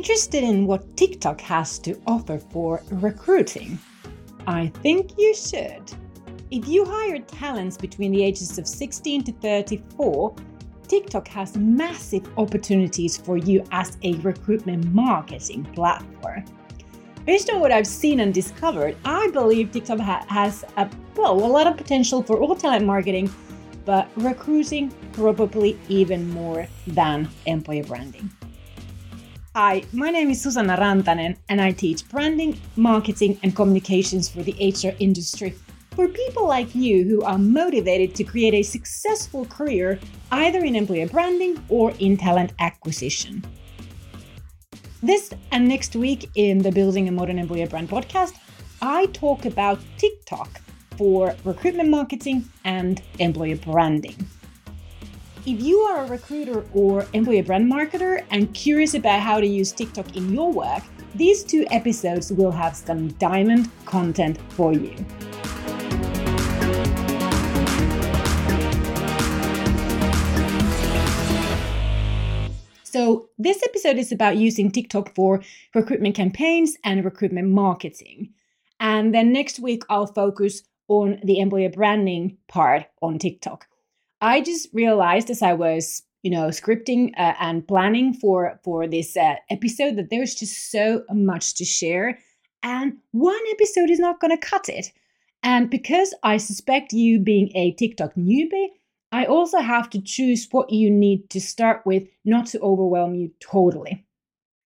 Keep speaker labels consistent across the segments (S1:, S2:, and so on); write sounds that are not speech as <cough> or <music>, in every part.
S1: interested in what TikTok has to offer for recruiting? I think you should. If you hire talents between the ages of 16 to 34, TikTok has massive opportunities for you as a recruitment marketing platform. Based on what I've seen and discovered, I believe TikTok ha- has a, well, a lot of potential for all talent marketing, but recruiting probably even more than employer branding. Hi, my name is Susanna Rantanen, and I teach branding, marketing, and communications for the HR industry for people like you who are motivated to create a successful career either in employer branding or in talent acquisition. This and next week in the Building a Modern Employer Brand podcast, I talk about TikTok for recruitment marketing and employer branding. If you are a recruiter or employer brand marketer and curious about how to use TikTok in your work, these two episodes will have some diamond content for you. So, this episode is about using TikTok for recruitment campaigns and recruitment marketing. And then next week, I'll focus on the employer branding part on TikTok. I just realized as I was, you know, scripting uh, and planning for for this uh, episode that there's just so much to share, and one episode is not going to cut it. And because I suspect you being a TikTok newbie, I also have to choose what you need to start with, not to overwhelm you totally.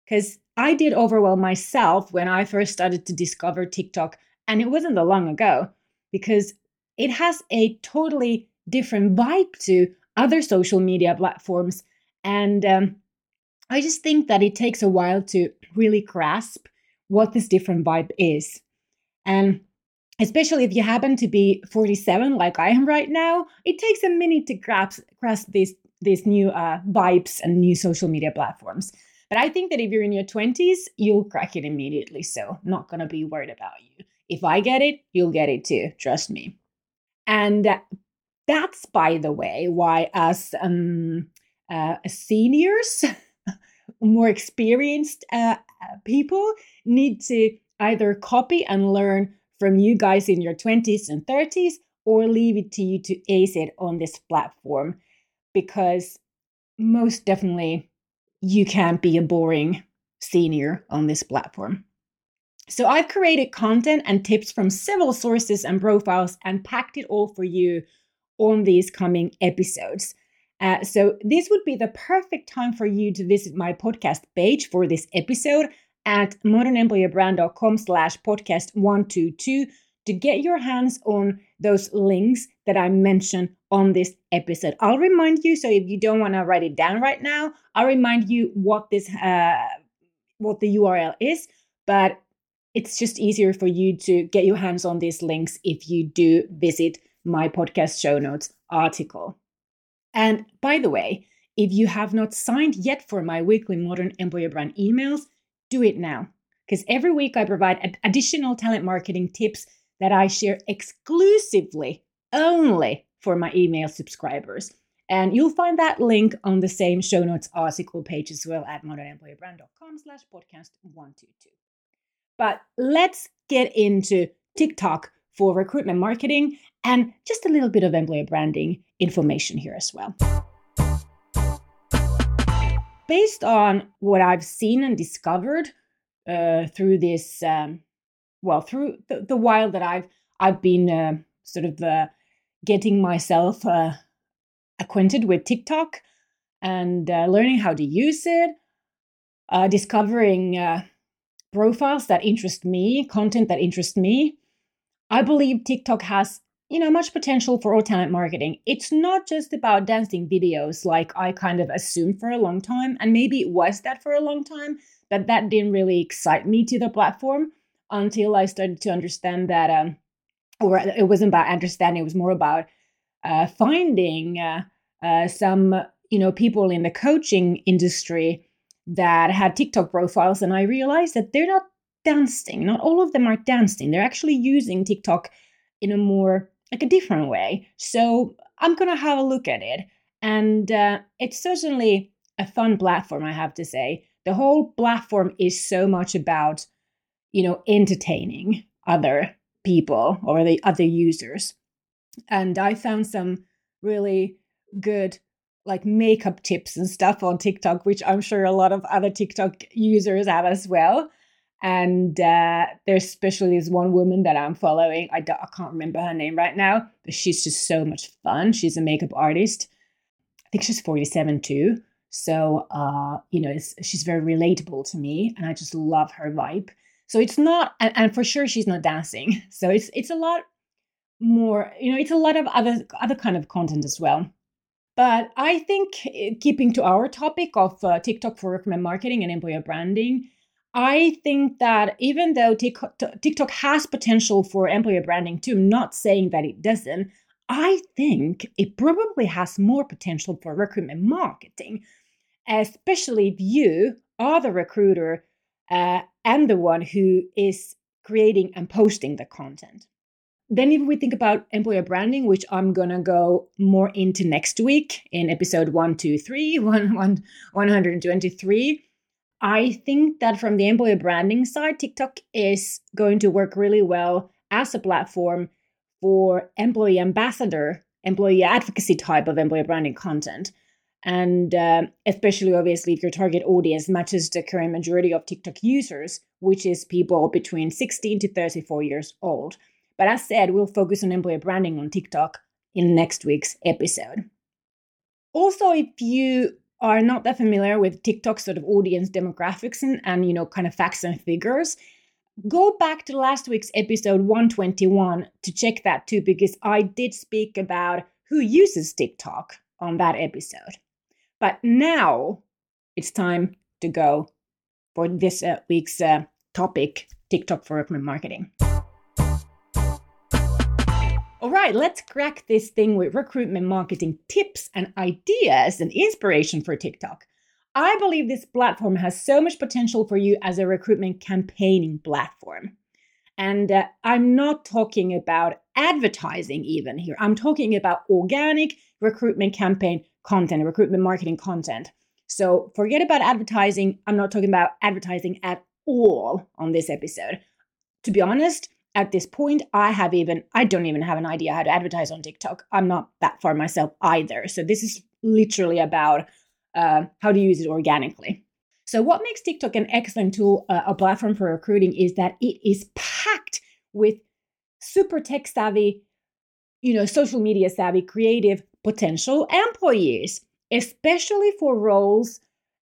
S1: Because I did overwhelm myself when I first started to discover TikTok, and it wasn't that long ago, because it has a totally different vibe to other social media platforms. And um, I just think that it takes a while to really grasp what this different vibe is. And especially if you happen to be 47 like I am right now, it takes a minute to grasp, grasp these, these new uh, vibes and new social media platforms. But I think that if you're in your 20s, you'll crack it immediately. So, not going to be worried about you. If I get it, you'll get it too. Trust me. And uh, that's, by the way, why us um, uh, seniors, <laughs> more experienced uh, people, need to either copy and learn from you guys in your 20s and 30s or leave it to you to ace it on this platform because most definitely you can't be a boring senior on this platform. So I've created content and tips from several sources and profiles and packed it all for you on these coming episodes. Uh, so this would be the perfect time for you to visit my podcast page for this episode at modernemployerbrand.com slash podcast 122 to get your hands on those links that I mentioned on this episode. I'll remind you, so if you don't want to write it down right now, I'll remind you what this uh, what the URL is, but it's just easier for you to get your hands on these links if you do visit my podcast show notes article. And by the way, if you have not signed yet for my weekly Modern Employer Brand emails, do it now. Because every week I provide additional talent marketing tips that I share exclusively only for my email subscribers. And you'll find that link on the same show notes article page as well at modernemployerbrand.com slash podcast 122. But let's get into TikTok for recruitment marketing and just a little bit of employer branding information here as well. Based on what I've seen and discovered uh, through this, um, well, through the, the, while that I've I've been uh, sort of uh, getting myself uh, acquainted with TikTok and uh, learning how to use it, uh, discovering profiles that interest me, content that interests me. I believe TikTok has, you know, much potential for all talent marketing. It's not just about dancing videos like I kind of assumed for a long time, and maybe it was that for a long time, but that didn't really excite me to the platform until I started to understand that um or it wasn't about understanding, it was more about uh, finding uh, uh, some, you know, people in the coaching industry that had TikTok profiles, and I realized that they're not dancing. Not all of them are dancing. They're actually using TikTok in a more like a different way. So I'm gonna have a look at it, and uh, it's certainly a fun platform, I have to say, the whole platform is so much about, you know, entertaining other people or the other users. And I found some really good like makeup tips and stuff on TikTok, which I'm sure a lot of other TikTok users have as well. And uh, there's especially this one woman that I'm following. I, I can't remember her name right now, but she's just so much fun. She's a makeup artist. I think she's 47 too. So, uh, you know, she's very relatable to me, and I just love her vibe. So it's not, and, and for sure she's not dancing. <laughs> So it's it's a lot more, you know, it's a lot of other other kind of content as well. But I think eh, keeping to our topic of uh, TikTok for recruitment marketing and employer branding, I think that even though TikTok has potential for employer branding too, not saying that it doesn't, I think it probably has more potential for recruitment marketing, especially if you are the recruiter uh, and the one who is creating and posting the content. Then, if we think about employer branding, which I'm gonna go more into next week in episode 123, <laughs> 123, I think that from the employer branding side, TikTok is going to work really well as a platform for employee ambassador, employee advocacy type of employer branding content. And uh, especially, obviously, if your target audience matches the current majority of TikTok users, which is people between 16 to 34 years old. But as said, we'll focus on employer branding on TikTok in next week's episode. Also, if you are not that familiar with TikTok sort of audience demographics and, and you know kind of facts and figures, go back to last week's episode 121 to check that too, because I did speak about who uses TikTok on that episode. But now it's time to go for this uh, week's uh, topic TikTok for marketing. All right, let's crack this thing with recruitment marketing tips and ideas and inspiration for TikTok. I believe this platform has so much potential for you as a recruitment campaigning platform. And uh, I'm not talking about advertising even here. I'm talking about organic recruitment campaign content, recruitment marketing content. So forget about advertising. I'm not talking about advertising at all on this episode. To be honest, at this point, I have even, I don't even have an idea how to advertise on TikTok. I'm not that far myself either. So this is literally about uh, how to use it organically. So, what makes TikTok an excellent tool, uh, a platform for recruiting, is that it is packed with super tech savvy, you know, social media savvy, creative potential employees, especially for roles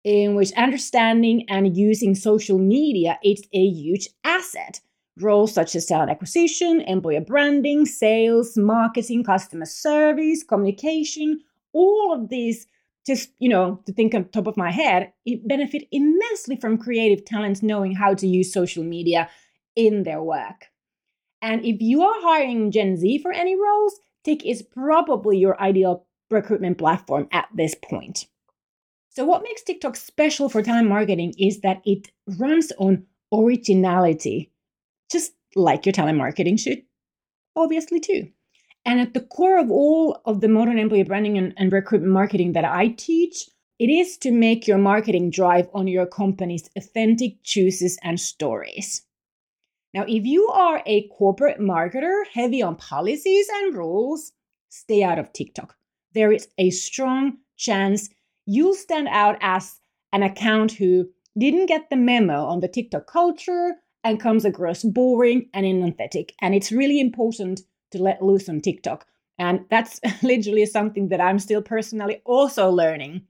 S1: in which understanding and using social media is a huge asset. Roles such as talent acquisition, employer branding, sales, marketing, customer service, communication, all of these, just, you know, to think on top of my head, it benefit immensely from creative talents knowing how to use social media in their work. And if you are hiring Gen Z for any roles, Tik is probably your ideal recruitment platform at this point. So, what makes TikTok special for talent marketing is that it runs on originality just like your talent marketing should, obviously, too. And at the core of all of the modern employee branding and, and recruitment marketing that I teach, it is to make your marketing drive on your company's authentic choices and stories. Now, if you are a corporate marketer heavy on policies and rules, stay out of TikTok. There is a strong chance you'll stand out as an account who didn't get the memo on the TikTok culture, and comes across boring and inauthentic. And it's really important to let loose on TikTok. And that's <laughs> literally something that I'm still personally also learning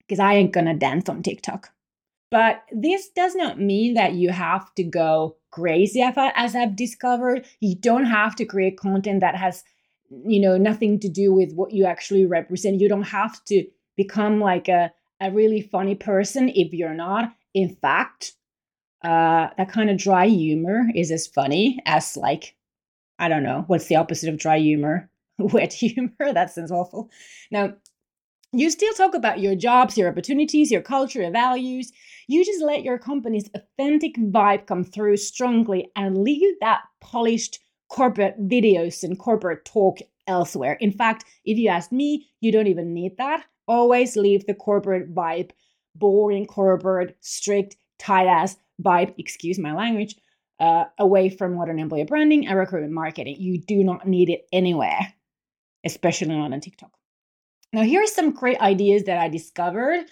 S1: because I ain't gonna dance on TikTok. But this does not mean that you have to go crazy as I've discovered. You don't have to create content that has, you know, nothing to do with what you actually represent. You don't have to become like a, a really funny person if you're not. In fact, uh, that kind of dry humor is as funny as like I don't know what's the opposite of dry humor, <laughs> wet humor. that sounds awful. Now, you still talk about your jobs, your opportunities, your culture, your values. You just let your company's authentic vibe come through strongly and leave that polished corporate videos and corporate talk elsewhere. In fact, if you ask me, you don't even need that. Always leave the corporate vibe boring, corporate, strict, tight ass vibe, excuse my language, uh, away from modern employer branding and recruitment marketing. You do not need it anywhere, especially not on TikTok. Now, here are some great ideas that I discovered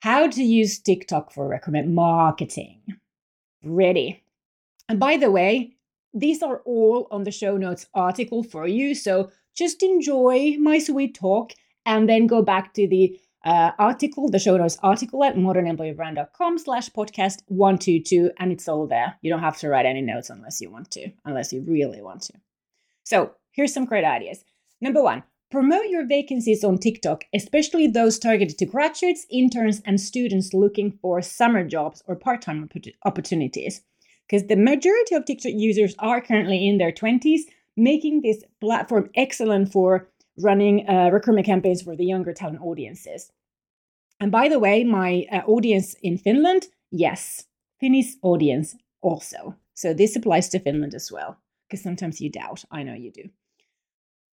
S1: how to use TikTok for recruitment marketing. Ready. And by the way, these are all on the show notes article for you. So just enjoy my sweet talk and then go back to the uh, article, the show notes article at modernemployerbrand.com slash podcast 122, and it's all there. You don't have to write any notes unless you want to, unless you really want to. So here's some great ideas. Number one, promote your vacancies on TikTok, especially those targeted to graduates, interns, and students looking for summer jobs or part time opportunities. Because the majority of TikTok users are currently in their 20s, making this platform excellent for running uh, recruitment campaigns for the younger talent audiences. And by the way, my uh, audience in Finland, yes, Finnish audience also. So this applies to Finland as well, because sometimes you doubt. I know you do.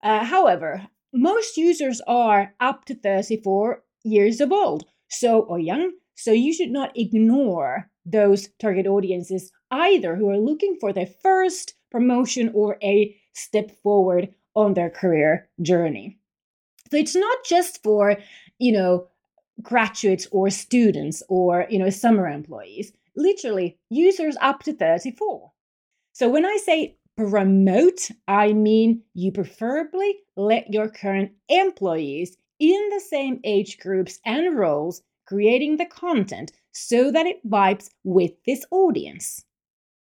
S1: Uh, however, most users are up to 34 years of old, so or young. So you should not ignore those target audiences either who are looking for their first promotion or a step forward on their career journey. So it's not just for, you know, graduates or students or, you know, summer employees, literally users up to 34. So when I say promote, I mean you preferably let your current employees in the same age groups and roles creating the content so that it vibes with this audience.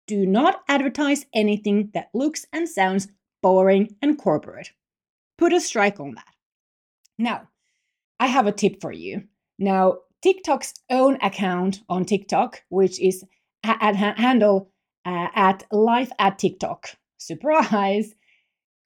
S1: Do not advertise anything that looks and sounds boring, and corporate. Put a strike on that. Now, I have a tip for you. Now, TikTok's own account on TikTok, which is at handle uh, at life at TikTok. Surprise!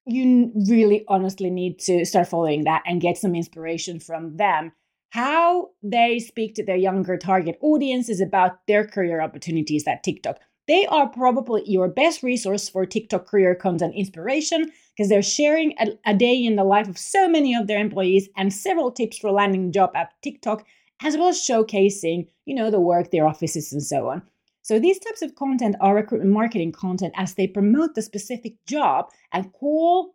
S1: You really honestly need to start following that and get some inspiration from them. How they speak to their younger target audiences about their career opportunities at TikTok. They are probably your best resource for TikTok career content inspiration because they're sharing a, a, day in the life of so many of their employees and several tips for landing a job at TikTok, as well as showcasing, you know, the work, their offices, and so on. So these types of content are recruitment marketing content as they promote the specific job and call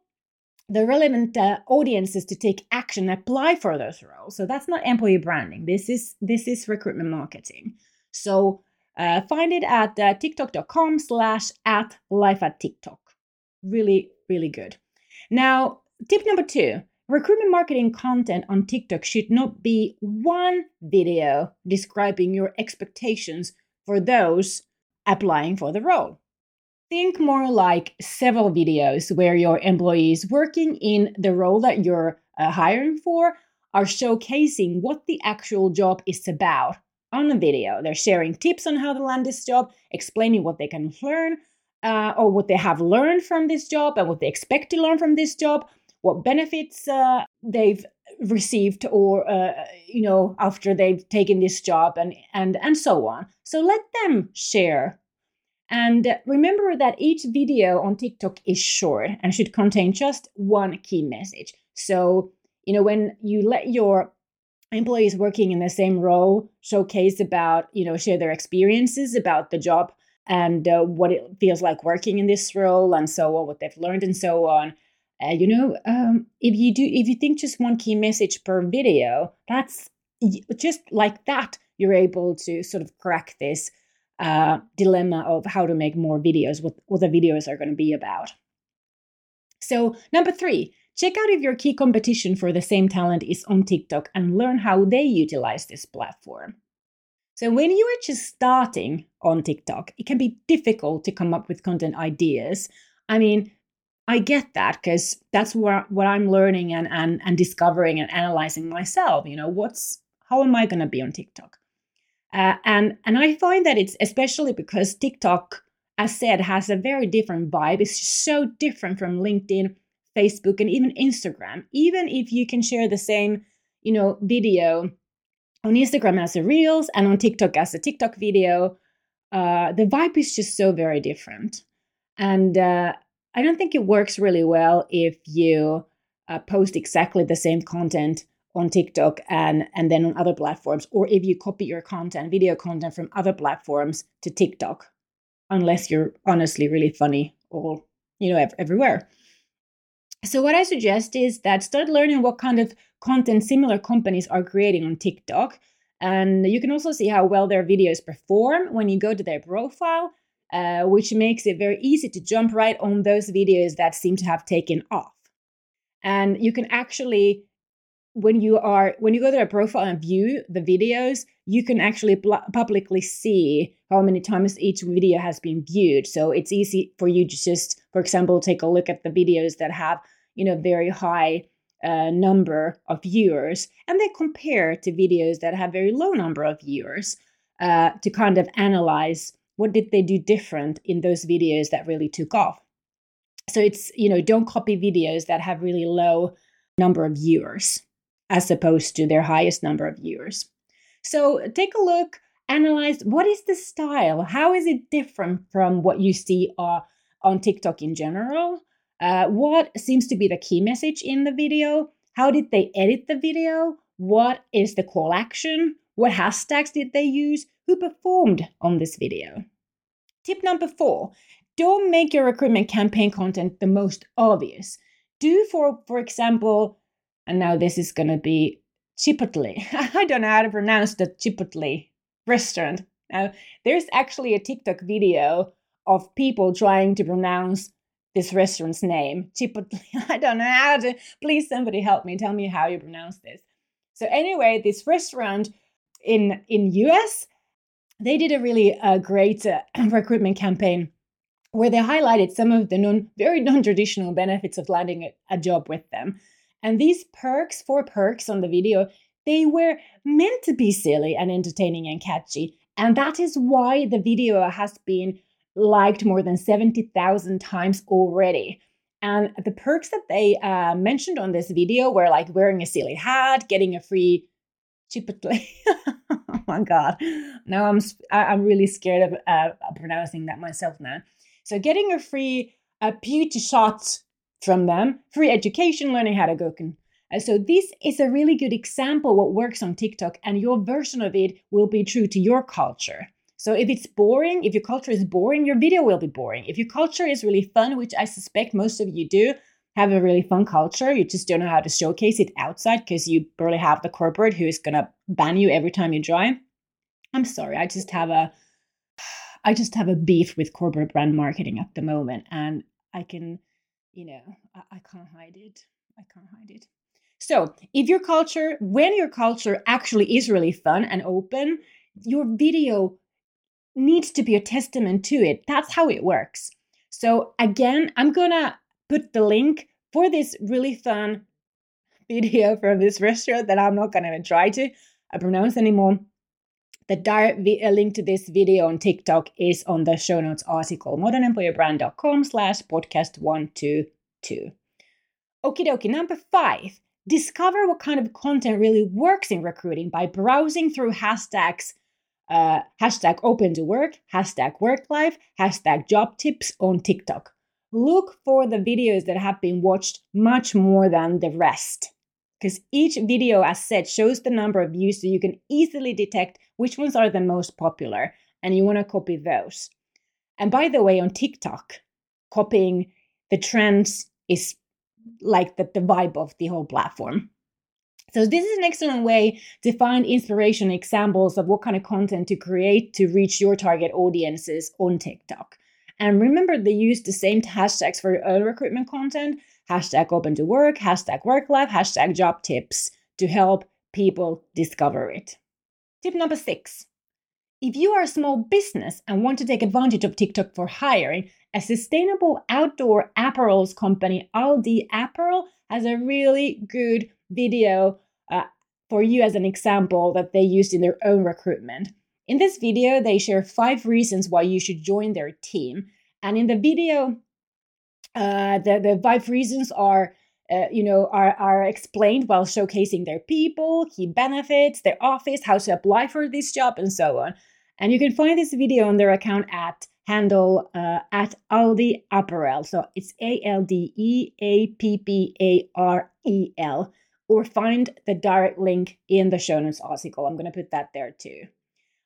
S1: the relevant uh, audiences to take action apply for those roles. So that's not employee branding. This is this is recruitment marketing. So uh, find it at uh, tiktok.com slash at life at tiktok. Really, really good. Now, tip number two recruitment marketing content on TikTok should not be one video describing your expectations for those applying for the role. Think more like several videos where your employees working in the role that you're uh, hiring for are showcasing what the actual job is about on a video. They're sharing tips on how to land this job, explaining what they can learn uh, or what they have learned from this job and what they expect to learn from this job, what benefits uh, they've received or uh, you know after they've taken this job and and and so on. So let them share. And remember that each video on TikTok is short and should contain just one key message. So, you know, when you let your employees working in the same role showcase about you know share their experiences about the job and uh, what it feels like working in this role and so on what they've learned and so on. Uh, you know um, if you do if you think just one key message per video that's just like that you're able to sort of crack this uh, dilemma of how to make more videos what, what the videos are going to be about. So number three Check out if your key competition for the same talent is on TikTok and learn how they utilize this platform. So, when you are just starting on TikTok, it can be difficult to come up with content ideas. I mean, I get that because that's what, what I'm learning and, and, and discovering and analyzing myself. You know, what's how am I going to be on TikTok? Uh, and and I find that it's especially because TikTok, as said, has a very different vibe. It's so different from LinkedIn Facebook, and even Instagram. Even if you can share the same, you know, video on Instagram as a Reels and on TikTok as a TikTok video, uh, the vibe is just so very different. And uh, I don't think it works really well if you uh, post exactly the same content on TikTok and and then on other platforms, or if you copy your content, video content from other platforms to TikTok, unless you're honestly really funny or you know everywhere. So what I suggest is that start learning what kind of content similar companies are creating on TikTok. And you can also see how well their videos perform when you go to their profile, uh, which makes it very easy to jump right on those videos that seem to have taken off. And you can actually when you are when you go to their profile and view the videos you can actually pl- publicly see how many times each video has been viewed so it's easy for you to just for example take a look at the videos that have you know very high uh, number of viewers and they compare to videos that have very low number of viewers uh, to kind of analyze what did they do different in those videos that really took off so it's you know don't copy videos that have really low number of viewers as opposed to their highest number of viewers. So take a look, analyze what is the style? How is it different from what you see uh, on TikTok in general? Uh, what seems to be the key message in the video? How did they edit the video? What is the call action? What hashtags did they use? Who performed on this video? Tip number four don't make your recruitment campaign content the most obvious. Do, for, for example, and now this is going to be Chipotle. <laughs> I don't know how to pronounce the Chipotle restaurant. Now, there's actually a TikTok video of people trying to pronounce this restaurant's name, Chipotle. <laughs> I don't know how to. Please, somebody help me. Tell me how you pronounce this. So anyway, this restaurant in in US, they did a really uh, great uh, <clears throat> recruitment campaign where they highlighted some of the non very non-traditional benefits of landing a, a job with them. And these perks, four perks on the video, they were meant to be silly and entertaining and catchy. And that is why the video has been liked more than 70,000 times already. And the perks that they uh, mentioned on this video were like wearing a silly hat, getting a free chipotle. <laughs> oh my god! Now I'm I'm really scared of uh, pronouncing that myself now. So getting a free uh, beauty shot from them free education learning how to cook and so this is a really good example what works on tiktok and your version of it will be true to your culture so if it's boring if your culture is boring your video will be boring if your culture is really fun which i suspect most of you do have a really fun culture you just don't know how to showcase it outside because you barely have the corporate who is to ban you every time you join i'm sorry i just have a i just have a beef with corporate brand marketing at the moment and i can you know, I, I can't hide it. I can't hide it. So, if your culture, when your culture actually is really fun and open, your video needs to be a testament to it. That's how it works. So, again, I'm gonna put the link for this really fun video from this restaurant that I'm not gonna even try to uh, pronounce anymore. The direct vi- link to this video on TikTok is on the show notes article, modernemployerbrand.com slash podcast 122. Okie dokie, number five, discover what kind of content really works in recruiting by browsing through hashtags uh, hashtag open to work, hashtag work life, hashtag job tips on TikTok. Look for the videos that have been watched much more than the rest because each video, as said, shows the number of views so you can easily detect which ones are the most popular and you want to copy those. And by the way, on TikTok, copying the trends is like the, the vibe of the whole platform. So, this is an excellent way to find inspiration examples of what kind of content to create to reach your target audiences on TikTok. And remember, they use the same hashtags for your own recruitment content hashtag open to work, hashtag work life, hashtag job tips to help people discover it. Tip number six. If you are a small business and want to take advantage of TikTok for hiring, a sustainable outdoor apparels company, Alder Apparel, has a really good video uh, for you as an example that they used in their own recruitment. In this video, they share five reasons why you should join their team. And in the video, uh, the the five reasons are uh, you know are are explained while showcasing their people, key benefits, their office, how to apply for this job, and so on. And you can find this video on their account at handle uh, at Alder Apparel. So it's A L D E A P P A R E L or find the direct link in the show notes article. I'm going to put that there too.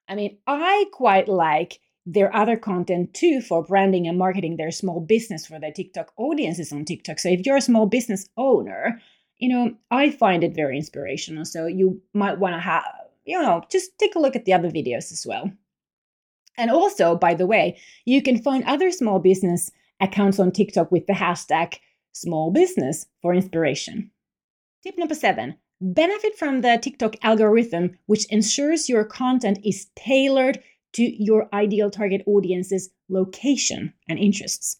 S1: I mean, I quite like their other content too for branding and marketing their small business for their TikTok audiences on TikTok. So if you're a small business owner, you know, I find it very inspirational. So you might want to have, you know, just take a look at the other videos as well. And also, by the way, you can find other small business accounts on TikTok with the hashtag small business for inspiration. Tip number seven benefit from the TikTok algorithm, which ensures your content is tailored to your ideal target audience's location and interests.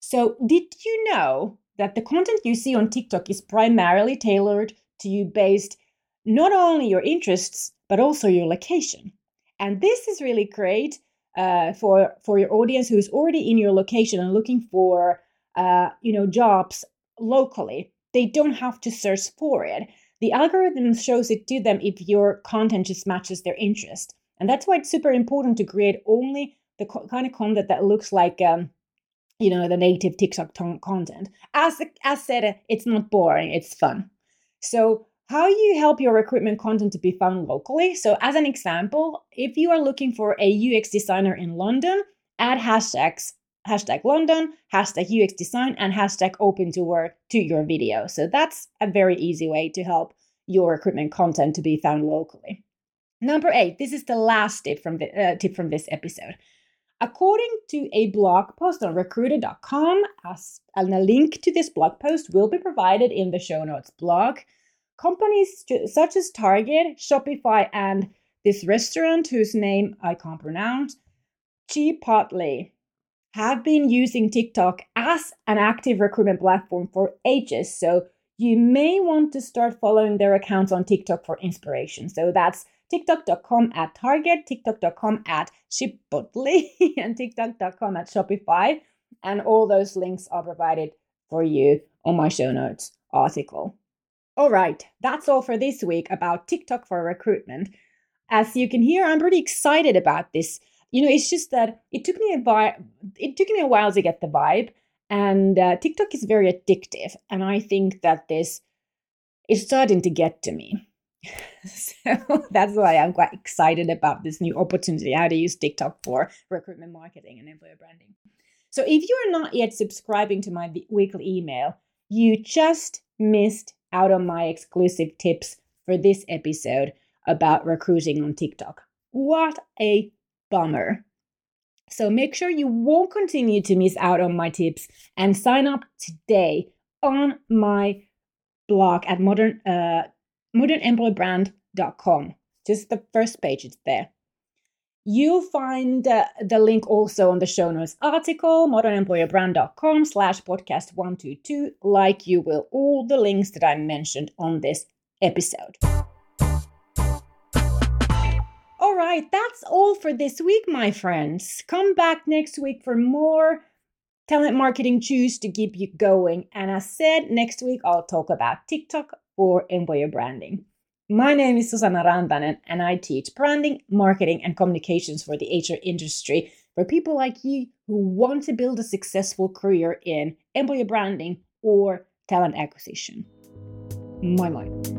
S1: So, did you know that the content you see on TikTok is primarily tailored to you based not only your interests, but also your location? And this is really great uh, for for your audience who's already in your location and looking for uh, you know jobs locally. They don't have to search for it. The algorithm shows it to them if your content just matches their interest. And that's why it's super important to create only the co- kind of content that looks like, um, you know, the native TikTok t- content. As as said, it's not boring; it's fun. So, how you help your recruitment content to be found locally? So, as an example, if you are looking for a UX designer in London, add hashtags hashtag London, hashtag UX design, and hashtag open to work to your video. So that's a very easy way to help your recruitment content to be found locally. Number eight, this is the last tip from the uh, tip from this episode. According to a blog post on recruiter.com, as, and a link to this blog post will be provided in the show notes blog. Companies such as Target, Shopify, and this restaurant whose name I can't pronounce, Chipotle, have been using TikTok as an active recruitment platform for ages. So you may want to start following their accounts on TikTok for inspiration. So that's TikTok.com at Target, TikTok.com at Chipotle, <laughs> and TikTok.com at Shopify. And all those links are provided for you on my show notes article. All right, that's all for this week about TikTok for recruitment. As you can hear, I'm pretty excited about this. You know, it's just that it took me a vi- it took me a while to get the vibe, and uh, TikTok is very addictive, and I think that this is starting to get to me. <laughs> so that's why I'm quite excited about this new opportunity how to use TikTok for recruitment marketing and employer branding. So if you are not yet subscribing to my weekly email, you just missed out on my exclusive tips for this episode about recruiting on TikTok. What a bummer. So make sure you won't continue to miss out on my tips and sign up today on my blog at modern uh, modernemployerbrand.com. Just the first page is there. You'll find uh, the link also on the show notes article, modernemployerbrand.com slash podcast 122, like you will all the links that I mentioned on this episode. All right, that's all for this week, my friends. Come back next week for more talent marketing juice to keep you going. And as said, next week I'll talk about TikTok or employer branding. My name is Susanna Rantanen, and I teach branding, marketing, and communications for the HR industry for people like you who want to build a successful career in employer branding or talent acquisition. My mind.